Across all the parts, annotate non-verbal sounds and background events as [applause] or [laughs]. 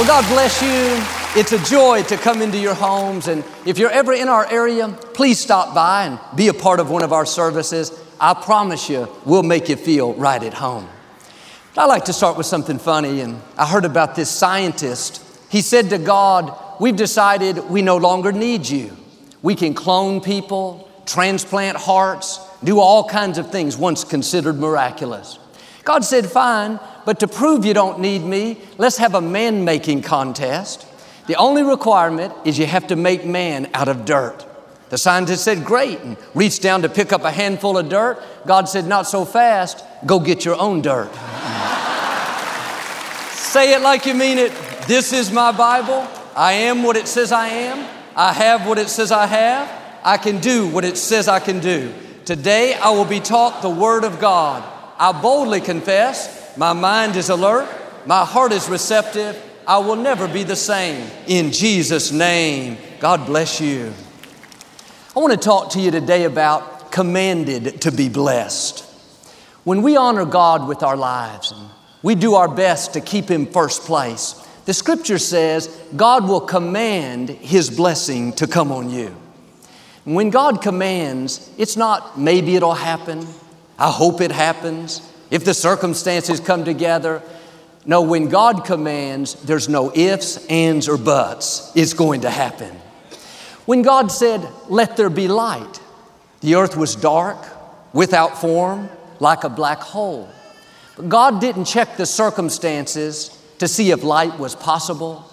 Well, God bless you. It's a joy to come into your homes. And if you're ever in our area, please stop by and be a part of one of our services. I promise you, we'll make you feel right at home. I like to start with something funny. And I heard about this scientist. He said to God, We've decided we no longer need you. We can clone people, transplant hearts, do all kinds of things once considered miraculous. God said, Fine, but to prove you don't need me, let's have a man making contest. The only requirement is you have to make man out of dirt. The scientist said, Great, and reached down to pick up a handful of dirt. God said, Not so fast, go get your own dirt. [laughs] Say it like you mean it. This is my Bible. I am what it says I am. I have what it says I have. I can do what it says I can do. Today I will be taught the Word of God. I boldly confess, my mind is alert, my heart is receptive. I will never be the same. In Jesus' name, God bless you. I want to talk to you today about commanded to be blessed. When we honor God with our lives and we do our best to keep Him first place, the scripture says God will command His blessing to come on you. When God commands, it's not maybe it'll happen, I hope it happens, if the circumstances come together. No, when God commands, there's no ifs, ands, or buts. It's going to happen. When God said, Let there be light, the earth was dark, without form, like a black hole. But God didn't check the circumstances to see if light was possible.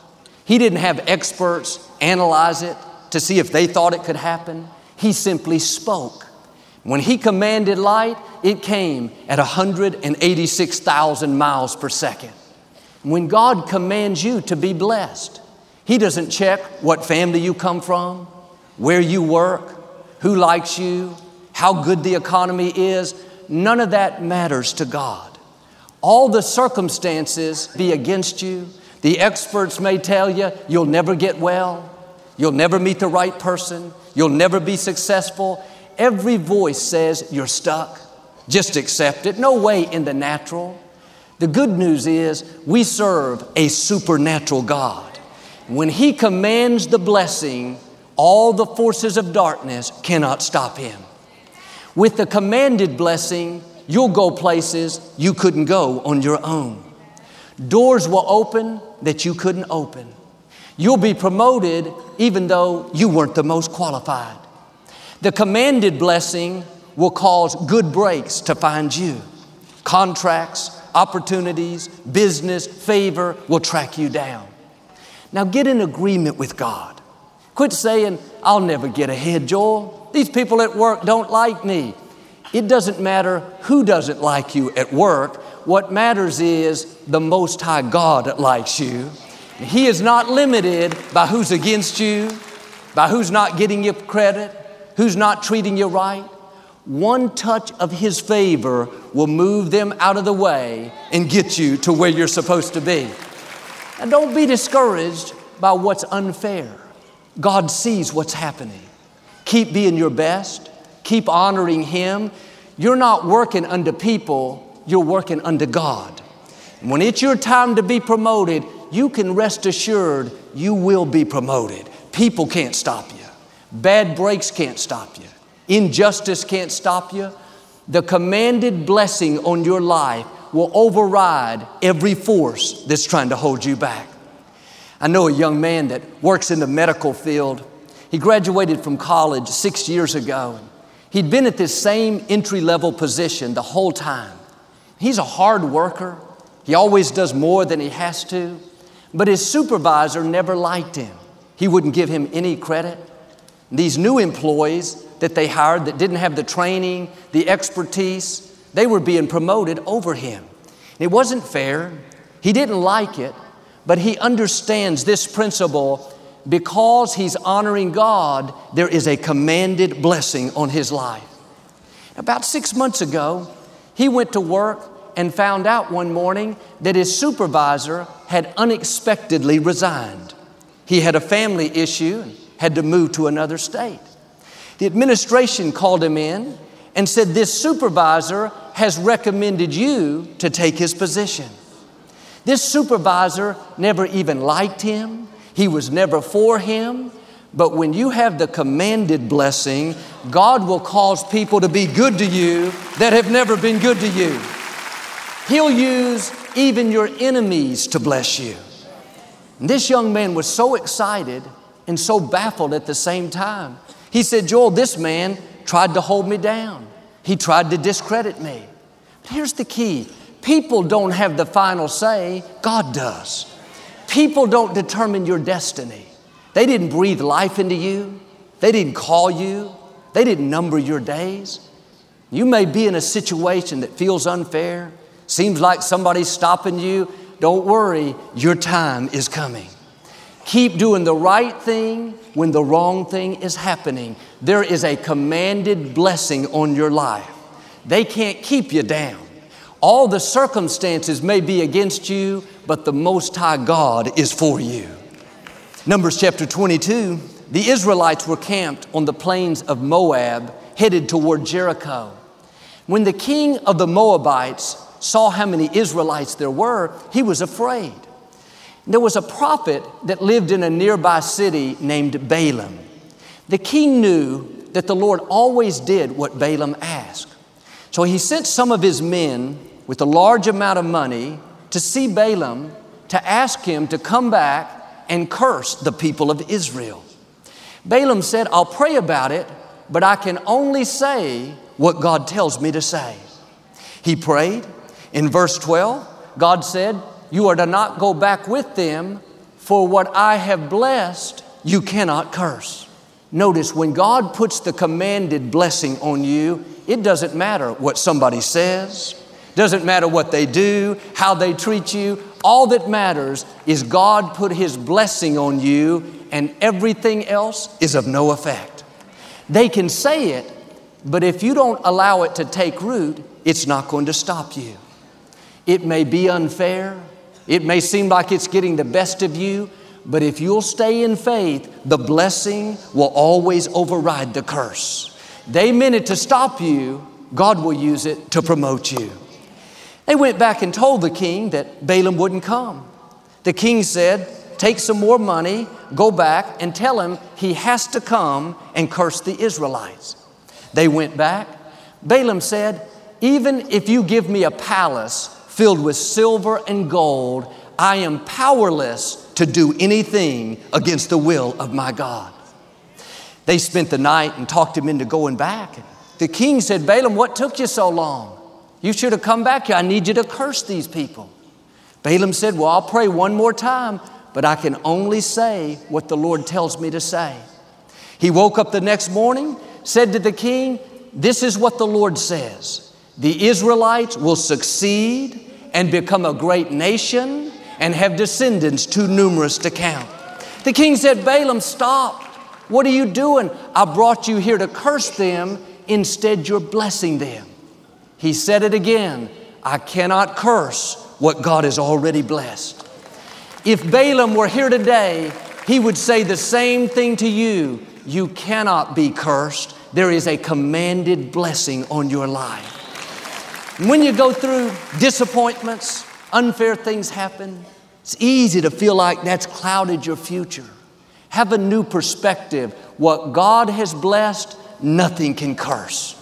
He didn't have experts analyze it to see if they thought it could happen. He simply spoke. When He commanded light, it came at 186,000 miles per second. When God commands you to be blessed, He doesn't check what family you come from, where you work, who likes you, how good the economy is. None of that matters to God. All the circumstances be against you. The experts may tell you you'll never get well, you'll never meet the right person, you'll never be successful. Every voice says you're stuck. Just accept it. No way in the natural. The good news is we serve a supernatural God. When He commands the blessing, all the forces of darkness cannot stop Him. With the commanded blessing, you'll go places you couldn't go on your own. Doors will open that you couldn't open. You'll be promoted even though you weren't the most qualified. The commanded blessing will cause good breaks to find you. Contracts, opportunities, business, favor will track you down. Now get in agreement with God. Quit saying, I'll never get ahead, Joel. These people at work don't like me. It doesn't matter who doesn't like you at work. What matters is the Most High God likes you. He is not limited by who's against you, by who's not getting you credit, who's not treating you right. One touch of His favor will move them out of the way and get you to where you're supposed to be. And don't be discouraged by what's unfair. God sees what's happening. Keep being your best, keep honoring Him. You're not working under people, you're working under God. When it's your time to be promoted, you can rest assured you will be promoted. People can't stop you, bad breaks can't stop you. Injustice can't stop you. The commanded blessing on your life will override every force that's trying to hold you back. I know a young man that works in the medical field. He graduated from college six years ago. He'd been at this same entry level position the whole time. He's a hard worker. He always does more than he has to. But his supervisor never liked him. He wouldn't give him any credit. These new employees, that they hired that didn't have the training, the expertise, they were being promoted over him. It wasn't fair. He didn't like it, but he understands this principle because he's honoring God, there is a commanded blessing on his life. About six months ago, he went to work and found out one morning that his supervisor had unexpectedly resigned. He had a family issue had to move to another state. The administration called him in and said, This supervisor has recommended you to take his position. This supervisor never even liked him, he was never for him. But when you have the commanded blessing, God will cause people to be good to you that have never been good to you. He'll use even your enemies to bless you. And this young man was so excited and so baffled at the same time. He said, Joel, this man tried to hold me down. He tried to discredit me. But here's the key people don't have the final say, God does. People don't determine your destiny. They didn't breathe life into you, they didn't call you, they didn't number your days. You may be in a situation that feels unfair, seems like somebody's stopping you. Don't worry, your time is coming. Keep doing the right thing when the wrong thing is happening. There is a commanded blessing on your life. They can't keep you down. All the circumstances may be against you, but the Most High God is for you. Numbers chapter 22, the Israelites were camped on the plains of Moab, headed toward Jericho. When the king of the Moabites saw how many Israelites there were, he was afraid. There was a prophet that lived in a nearby city named Balaam. The king knew that the Lord always did what Balaam asked. So he sent some of his men with a large amount of money to see Balaam to ask him to come back and curse the people of Israel. Balaam said, I'll pray about it, but I can only say what God tells me to say. He prayed. In verse 12, God said, you are to not go back with them, for what I have blessed, you cannot curse. Notice when God puts the commanded blessing on you, it doesn't matter what somebody says, doesn't matter what they do, how they treat you. All that matters is God put His blessing on you, and everything else is of no effect. They can say it, but if you don't allow it to take root, it's not going to stop you. It may be unfair, it may seem like it's getting the best of you, but if you'll stay in faith, the blessing will always override the curse. They meant it to stop you, God will use it to promote you. They went back and told the king that Balaam wouldn't come. The king said, Take some more money, go back and tell him he has to come and curse the Israelites. They went back. Balaam said, Even if you give me a palace filled with silver and gold, I am powerless to do anything against the will of my God. They spent the night and talked him into going back. The king said, Balaam, what took you so long? You should have come back here. I need you to curse these people. Balaam said, Well, I'll pray one more time, but I can only say what the Lord tells me to say. He woke up the next morning, said to the king, This is what the Lord says the Israelites will succeed and become a great nation and have descendants too numerous to count. The king said, Balaam, stop. What are you doing? I brought you here to curse them. Instead, you're blessing them. He said it again I cannot curse what God has already blessed. If Balaam were here today, he would say the same thing to you. You cannot be cursed. There is a commanded blessing on your life. When you go through disappointments, unfair things happen, it's easy to feel like that's clouded your future. Have a new perspective. What God has blessed, nothing can curse.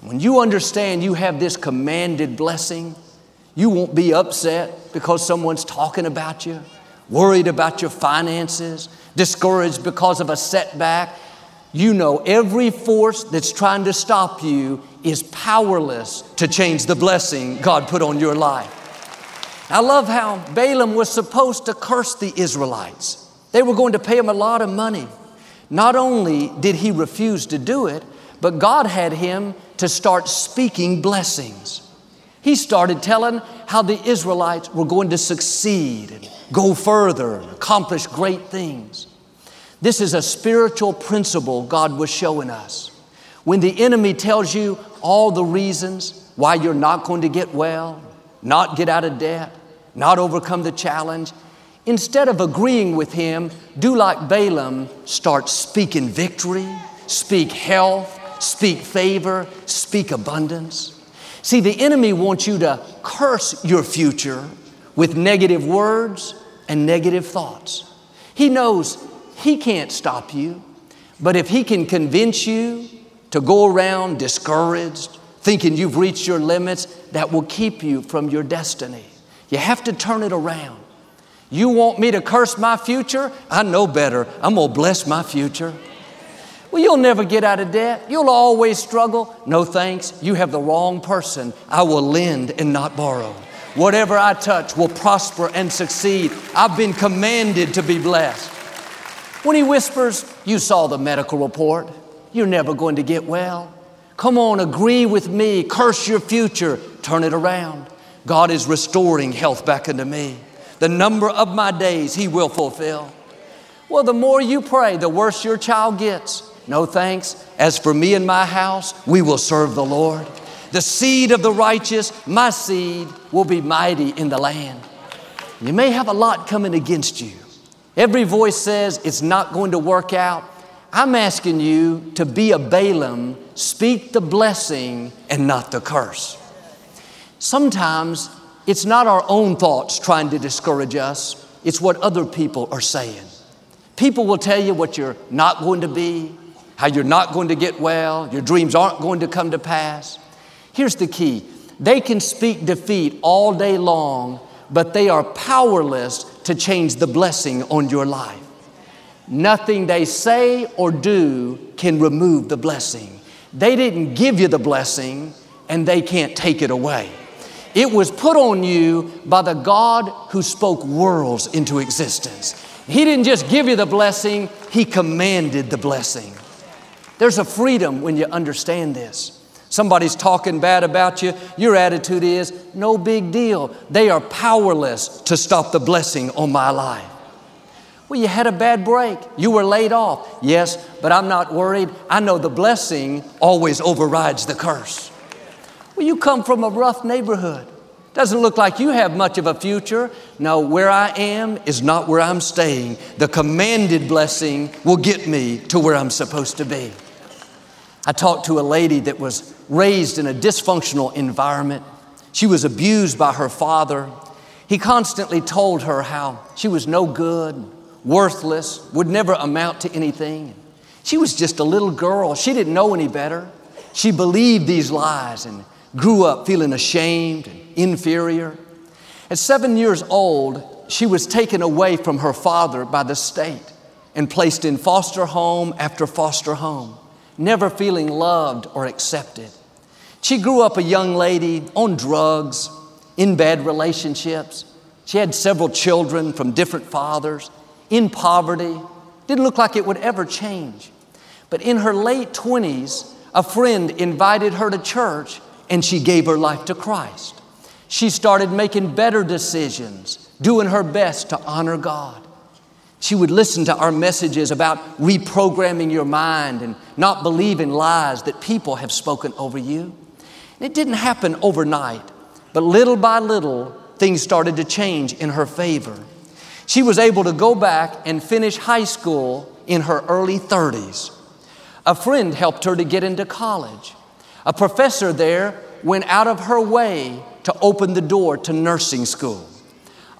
When you understand you have this commanded blessing, you won't be upset because someone's talking about you, worried about your finances, discouraged because of a setback. You know every force that's trying to stop you is powerless to change the blessing God put on your life. I love how Balaam was supposed to curse the Israelites. They were going to pay him a lot of money. Not only did he refuse to do it, but God had him to start speaking blessings. He started telling how the Israelites were going to succeed and go further and accomplish great things. This is a spiritual principle God was showing us. When the enemy tells you all the reasons why you're not going to get well, not get out of debt, not overcome the challenge, instead of agreeing with him, do like Balaam, start speaking victory, speak health, speak favor, speak abundance. See, the enemy wants you to curse your future with negative words and negative thoughts. He knows he can't stop you, but if he can convince you to go around discouraged, thinking you've reached your limits, that will keep you from your destiny. You have to turn it around. You want me to curse my future? I know better. I'm going to bless my future. Well, you'll never get out of debt. You'll always struggle. No thanks. You have the wrong person. I will lend and not borrow. Whatever I touch will prosper and succeed. I've been commanded to be blessed. When he whispers, You saw the medical report. You're never going to get well. Come on, agree with me. Curse your future. Turn it around. God is restoring health back into me. The number of my days He will fulfill. Well, the more you pray, the worse your child gets. No thanks. As for me and my house, we will serve the Lord. The seed of the righteous, my seed, will be mighty in the land. You may have a lot coming against you. Every voice says it's not going to work out. I'm asking you to be a Balaam, speak the blessing and not the curse. Sometimes it's not our own thoughts trying to discourage us, it's what other people are saying. People will tell you what you're not going to be, how you're not going to get well, your dreams aren't going to come to pass. Here's the key they can speak defeat all day long, but they are powerless to change the blessing on your life. Nothing they say or do can remove the blessing. They didn't give you the blessing, and they can't take it away. It was put on you by the God who spoke worlds into existence. He didn't just give you the blessing, He commanded the blessing. There's a freedom when you understand this. Somebody's talking bad about you, your attitude is, no big deal. They are powerless to stop the blessing on my life. Well, you had a bad break. You were laid off. Yes, but I'm not worried. I know the blessing always overrides the curse. Well, you come from a rough neighborhood. Doesn't look like you have much of a future. No, where I am is not where I'm staying. The commanded blessing will get me to where I'm supposed to be. I talked to a lady that was raised in a dysfunctional environment. She was abused by her father. He constantly told her how she was no good, worthless, would never amount to anything. She was just a little girl. She didn't know any better. She believed these lies and grew up feeling ashamed and inferior. At seven years old, she was taken away from her father by the state and placed in foster home after foster home never feeling loved or accepted. She grew up a young lady on drugs, in bad relationships. She had several children from different fathers, in poverty. Didn't look like it would ever change. But in her late 20s, a friend invited her to church and she gave her life to Christ. She started making better decisions, doing her best to honor God. She would listen to our messages about reprogramming your mind and not believing lies that people have spoken over you. It didn't happen overnight, but little by little, things started to change in her favor. She was able to go back and finish high school in her early 30s. A friend helped her to get into college. A professor there went out of her way to open the door to nursing school.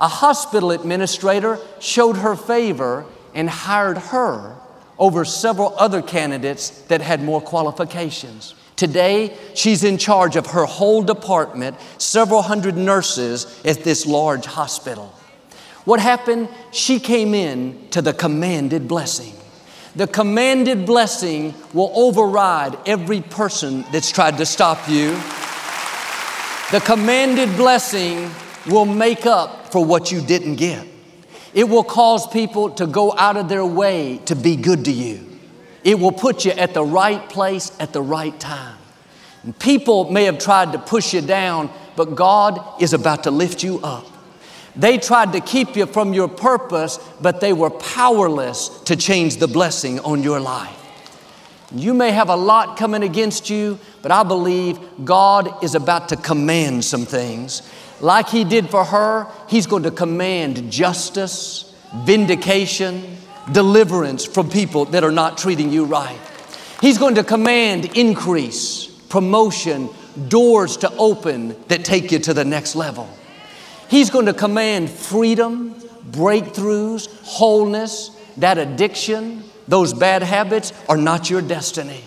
A hospital administrator showed her favor and hired her over several other candidates that had more qualifications. Today, she's in charge of her whole department, several hundred nurses at this large hospital. What happened? She came in to the commanded blessing. The commanded blessing will override every person that's tried to stop you. The commanded blessing will make up for what you didn't get. It will cause people to go out of their way to be good to you. It will put you at the right place at the right time. And people may have tried to push you down, but God is about to lift you up. They tried to keep you from your purpose, but they were powerless to change the blessing on your life. You may have a lot coming against you, but I believe God is about to command some things like He did for her, He's going to command justice, vindication, deliverance from people that are not treating you right. He's going to command increase, promotion, doors to open that take you to the next level. He's going to command freedom, breakthroughs, wholeness, that addiction, those bad habits are not your destiny.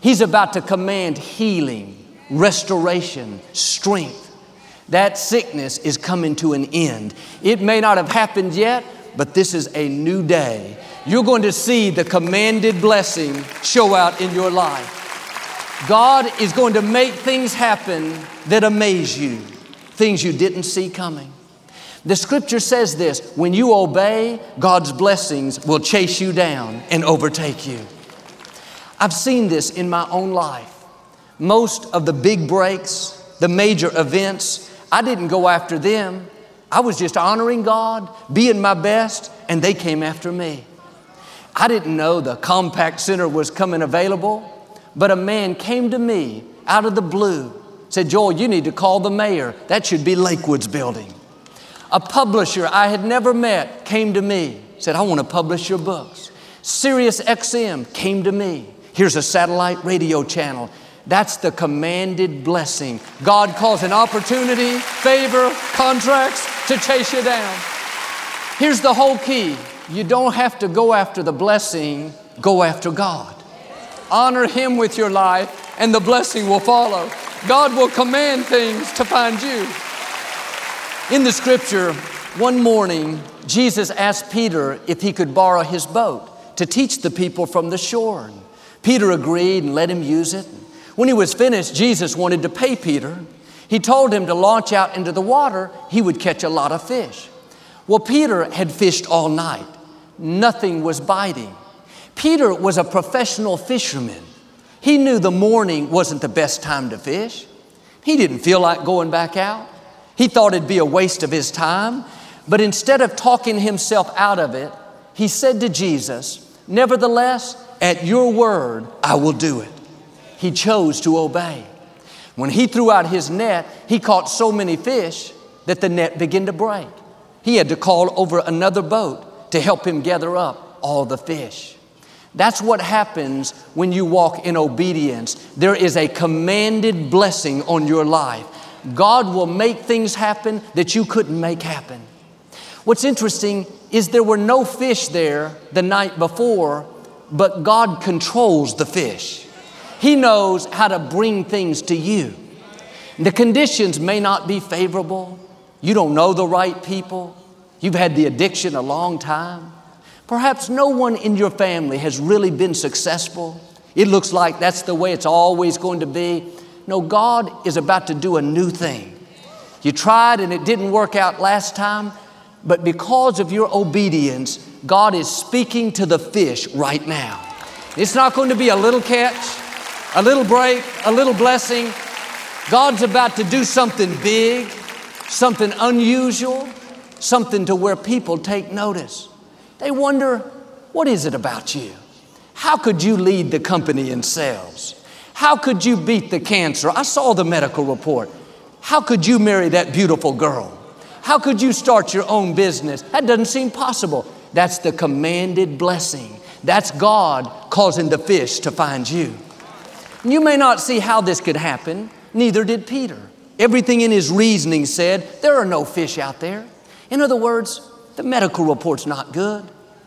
He's about to command healing, restoration, strength. That sickness is coming to an end. It may not have happened yet, but this is a new day. You're going to see the commanded blessing show out in your life. God is going to make things happen that amaze you, things you didn't see coming. The scripture says this when you obey, God's blessings will chase you down and overtake you. I've seen this in my own life. Most of the big breaks, the major events, I didn't go after them. I was just honoring God, being my best, and they came after me. I didn't know the Compaq Center was coming available, but a man came to me out of the blue, said, Joel, you need to call the mayor. That should be Lakewood's building. A publisher I had never met came to me, said, I want to publish your books. Sirius XM came to me. Here's a satellite radio channel. That's the commanded blessing. God calls an opportunity, favor, contracts to chase you down. Here's the whole key you don't have to go after the blessing, go after God. Honor Him with your life, and the blessing will follow. God will command things to find you. In the scripture, one morning, Jesus asked Peter if he could borrow his boat to teach the people from the shore. Peter agreed and let him use it. When he was finished, Jesus wanted to pay Peter. He told him to launch out into the water, he would catch a lot of fish. Well, Peter had fished all night, nothing was biting. Peter was a professional fisherman. He knew the morning wasn't the best time to fish. He didn't feel like going back out. He thought it'd be a waste of his time, but instead of talking himself out of it, he said to Jesus, Nevertheless, at your word, I will do it. He chose to obey. When he threw out his net, he caught so many fish that the net began to break. He had to call over another boat to help him gather up all the fish. That's what happens when you walk in obedience. There is a commanded blessing on your life. God will make things happen that you couldn't make happen. What's interesting is there were no fish there the night before, but God controls the fish. He knows how to bring things to you. The conditions may not be favorable. You don't know the right people. You've had the addiction a long time. Perhaps no one in your family has really been successful. It looks like that's the way it's always going to be. No, God is about to do a new thing. You tried and it didn't work out last time, but because of your obedience, God is speaking to the fish right now. It's not going to be a little catch, a little break, a little blessing. God's about to do something big, something unusual, something to where people take notice. They wonder, what is it about you? How could you lead the company in sales? How could you beat the cancer? I saw the medical report. How could you marry that beautiful girl? How could you start your own business? That doesn't seem possible. That's the commanded blessing. That's God causing the fish to find you. You may not see how this could happen, neither did Peter. Everything in his reasoning said, There are no fish out there. In other words, the medical report's not good.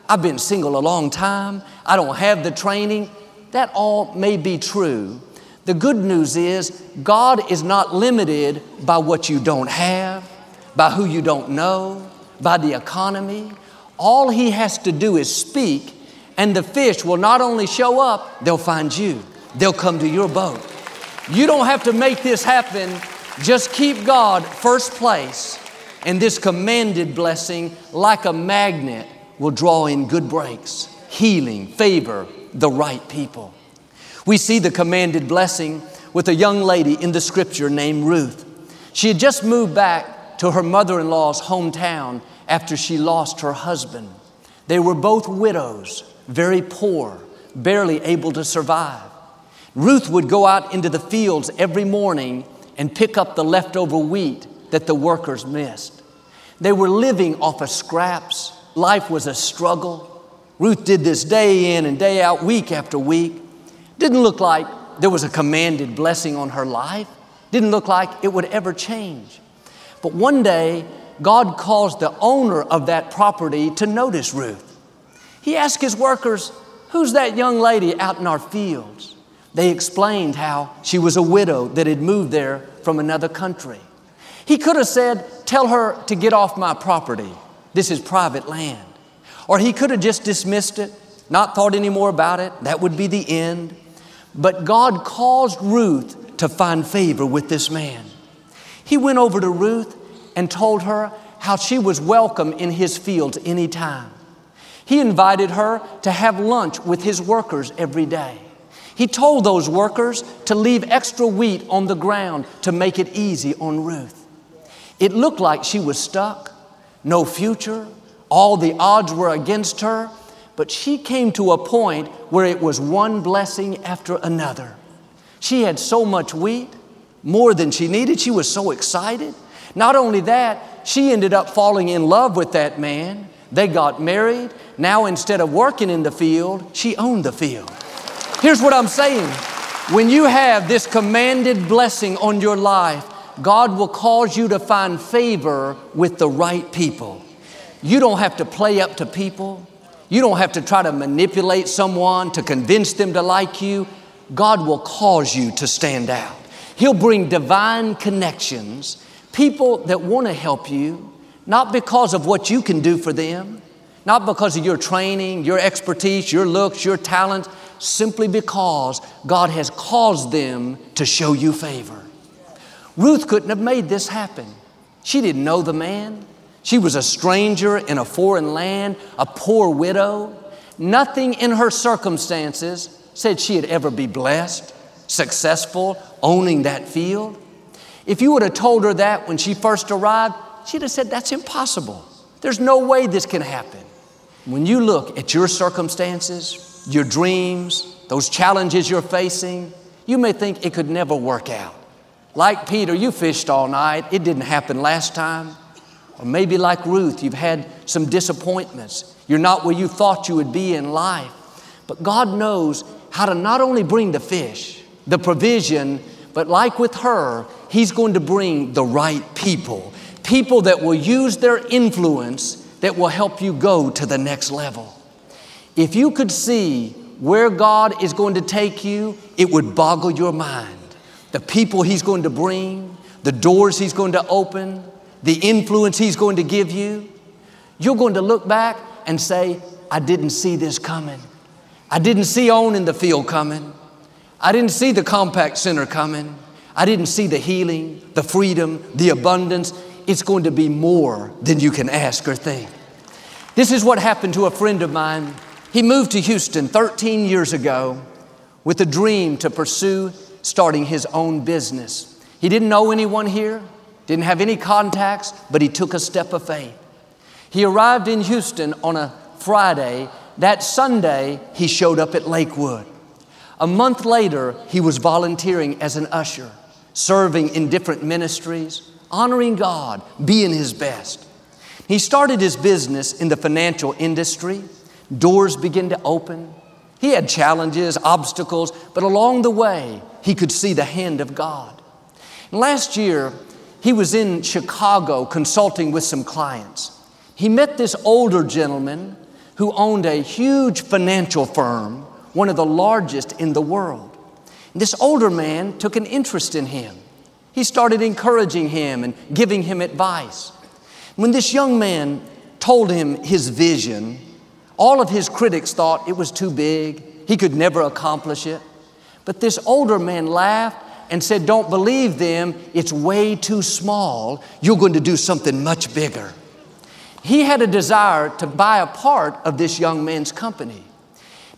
I've been single a long time. I don't have the training. That all may be true. The good news is God is not limited by what you don't have, by who you don't know, by the economy. All He has to do is speak, and the fish will not only show up, they'll find you. They'll come to your boat. You don't have to make this happen. Just keep God first place, and this commanded blessing, like a magnet, will draw in good breaks, healing, favor, the right people. We see the commanded blessing with a young lady in the scripture named Ruth. She had just moved back to her mother in law's hometown after she lost her husband. They were both widows, very poor, barely able to survive. Ruth would go out into the fields every morning and pick up the leftover wheat that the workers missed. They were living off of scraps. Life was a struggle. Ruth did this day in and day out, week after week. Didn't look like there was a commanded blessing on her life. Didn't look like it would ever change. But one day, God caused the owner of that property to notice Ruth. He asked his workers, Who's that young lady out in our fields? They explained how she was a widow that had moved there from another country. He could have said, Tell her to get off my property. This is private land. Or he could have just dismissed it, not thought any more about it. That would be the end. But God caused Ruth to find favor with this man. He went over to Ruth and told her how she was welcome in his fields anytime. He invited her to have lunch with his workers every day. He told those workers to leave extra wheat on the ground to make it easy on Ruth. It looked like she was stuck, no future, all the odds were against her, but she came to a point where it was one blessing after another. She had so much wheat, more than she needed. She was so excited. Not only that, she ended up falling in love with that man. They got married. Now, instead of working in the field, she owned the field. Here's what I'm saying when you have this commanded blessing on your life, God will cause you to find favor with the right people. You don't have to play up to people. You don't have to try to manipulate someone to convince them to like you. God will cause you to stand out. He'll bring divine connections, people that want to help you, not because of what you can do for them, not because of your training, your expertise, your looks, your talent, simply because God has caused them to show you favor. Ruth couldn't have made this happen. She didn't know the man. She was a stranger in a foreign land, a poor widow. Nothing in her circumstances said she'd ever be blessed, successful, owning that field. If you would have told her that when she first arrived, she'd have said, That's impossible. There's no way this can happen. When you look at your circumstances, your dreams, those challenges you're facing, you may think it could never work out. Like Peter, you fished all night, it didn't happen last time. Or maybe like Ruth, you've had some disappointments. You're not where you thought you would be in life. But God knows how to not only bring the fish, the provision, but like with her, He's going to bring the right people. People that will use their influence that will help you go to the next level. If you could see where God is going to take you, it would boggle your mind. The people He's going to bring, the doors He's going to open, the influence He's going to give you, you're going to look back and say, I didn't see this coming. I didn't see on in the field coming. I didn't see the Compaq Center coming. I didn't see the healing, the freedom, the abundance. It's going to be more than you can ask or think. This is what happened to a friend of mine. He moved to Houston 13 years ago with a dream to pursue starting his own business. He didn't know anyone here, didn't have any contacts, but he took a step of faith. He arrived in Houston on a Friday. That Sunday, he showed up at Lakewood. A month later, he was volunteering as an usher, serving in different ministries, honoring God, being his best. He started his business in the financial industry. Doors begin to open. He had challenges, obstacles, but along the way, he could see the hand of God. And last year, he was in Chicago consulting with some clients. He met this older gentleman who owned a huge financial firm, one of the largest in the world. This older man took an interest in him. He started encouraging him and giving him advice. When this young man told him his vision, all of his critics thought it was too big, he could never accomplish it. But this older man laughed and said, Don't believe them, it's way too small. You're going to do something much bigger. He had a desire to buy a part of this young man's company.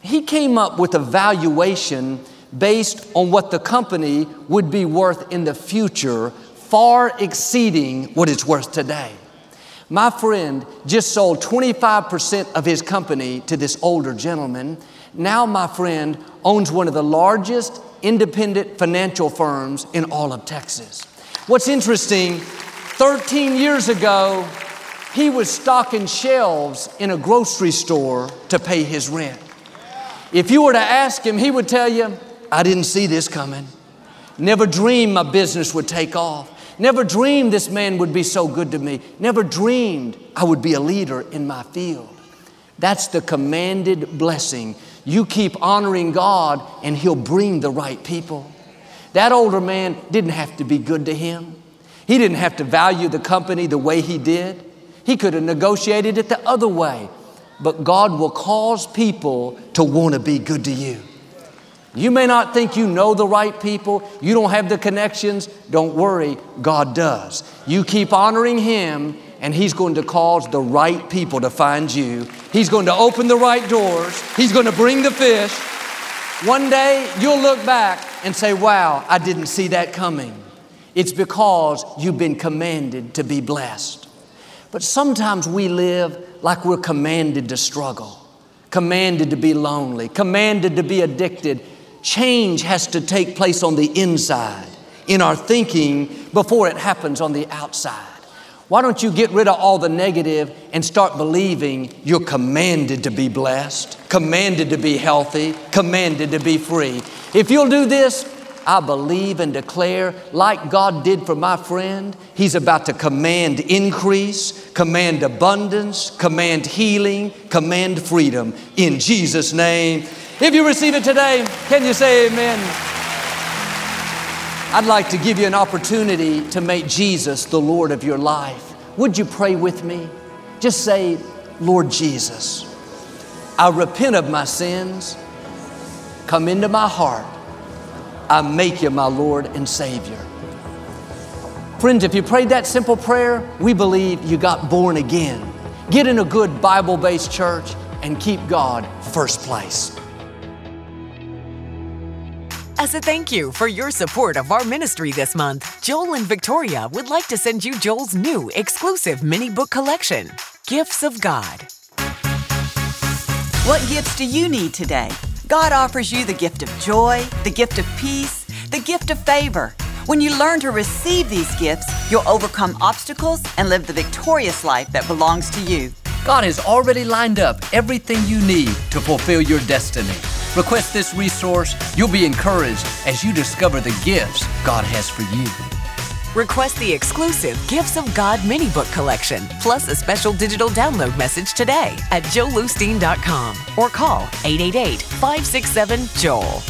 He came up with a valuation based on what the company would be worth in the future, far exceeding what it's worth today. My friend just sold 25% of his company to this older gentleman. Now, my friend owns one of the largest independent financial firms in all of Texas. What's interesting, 13 years ago, he was stocking shelves in a grocery store to pay his rent. If you were to ask him, he would tell you, I didn't see this coming. Never dreamed my business would take off. Never dreamed this man would be so good to me. Never dreamed I would be a leader in my field. That's the commanded blessing. You keep honoring God, and He'll bring the right people. That older man didn't have to be good to him. He didn't have to value the company the way he did. He could have negotiated it the other way. But God will cause people to want to be good to you. You may not think you know the right people, you don't have the connections. Don't worry, God does. You keep honoring Him, and He's going to cause the right people to find you. He's going to open the right doors, He's going to bring the fish. One day you'll look back and say, Wow, I didn't see that coming. It's because you've been commanded to be blessed. But sometimes we live like we're commanded to struggle, commanded to be lonely, commanded to be addicted. Change has to take place on the inside, in our thinking, before it happens on the outside. Why don't you get rid of all the negative and start believing you're commanded to be blessed, commanded to be healthy, commanded to be free? If you'll do this, I believe and declare, like God did for my friend, He's about to command increase, command abundance, command healing, command freedom in Jesus' name. If you receive it today, can you say amen? I'd like to give you an opportunity to make Jesus the Lord of your life. Would you pray with me? Just say, Lord Jesus, I repent of my sins. Come into my heart I make you my Lord and Savior. Friends, if you prayed that simple prayer, we believe you got born again. Get in a good Bible based church and keep God first place. As a thank you for your support of our ministry this month, Joel and Victoria would like to send you Joel's new exclusive mini book collection, Gifts of God. What gifts do you need today? God offers you the gift of joy, the gift of peace, the gift of favor. When you learn to receive these gifts, you'll overcome obstacles and live the victorious life that belongs to you. God has already lined up everything you need to fulfill your destiny. Request this resource. You'll be encouraged as you discover the gifts God has for you. Request the exclusive Gifts of God mini book collection, plus a special digital download message today at joelosteen.com or call 888 567 Joel.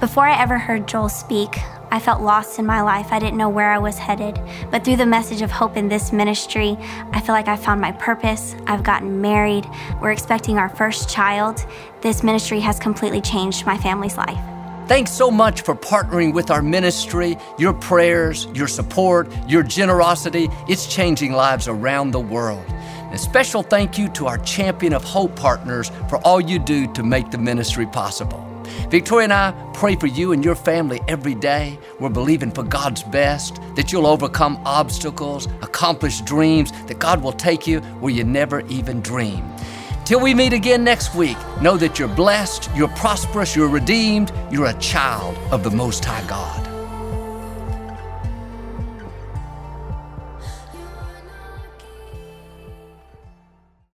Before I ever heard Joel speak, I felt lost in my life. I didn't know where I was headed. But through the message of hope in this ministry, I feel like I found my purpose. I've gotten married. We're expecting our first child. This ministry has completely changed my family's life. Thanks so much for partnering with our ministry. Your prayers, your support, your generosity, it's changing lives around the world. A special thank you to our Champion of Hope partners for all you do to make the ministry possible. Victoria and I pray for you and your family every day. We're believing for God's best, that you'll overcome obstacles, accomplish dreams, that God will take you where you never even dreamed. Till we meet again next week, know that you're blessed, you're prosperous, you're redeemed, you're a child of the Most High God.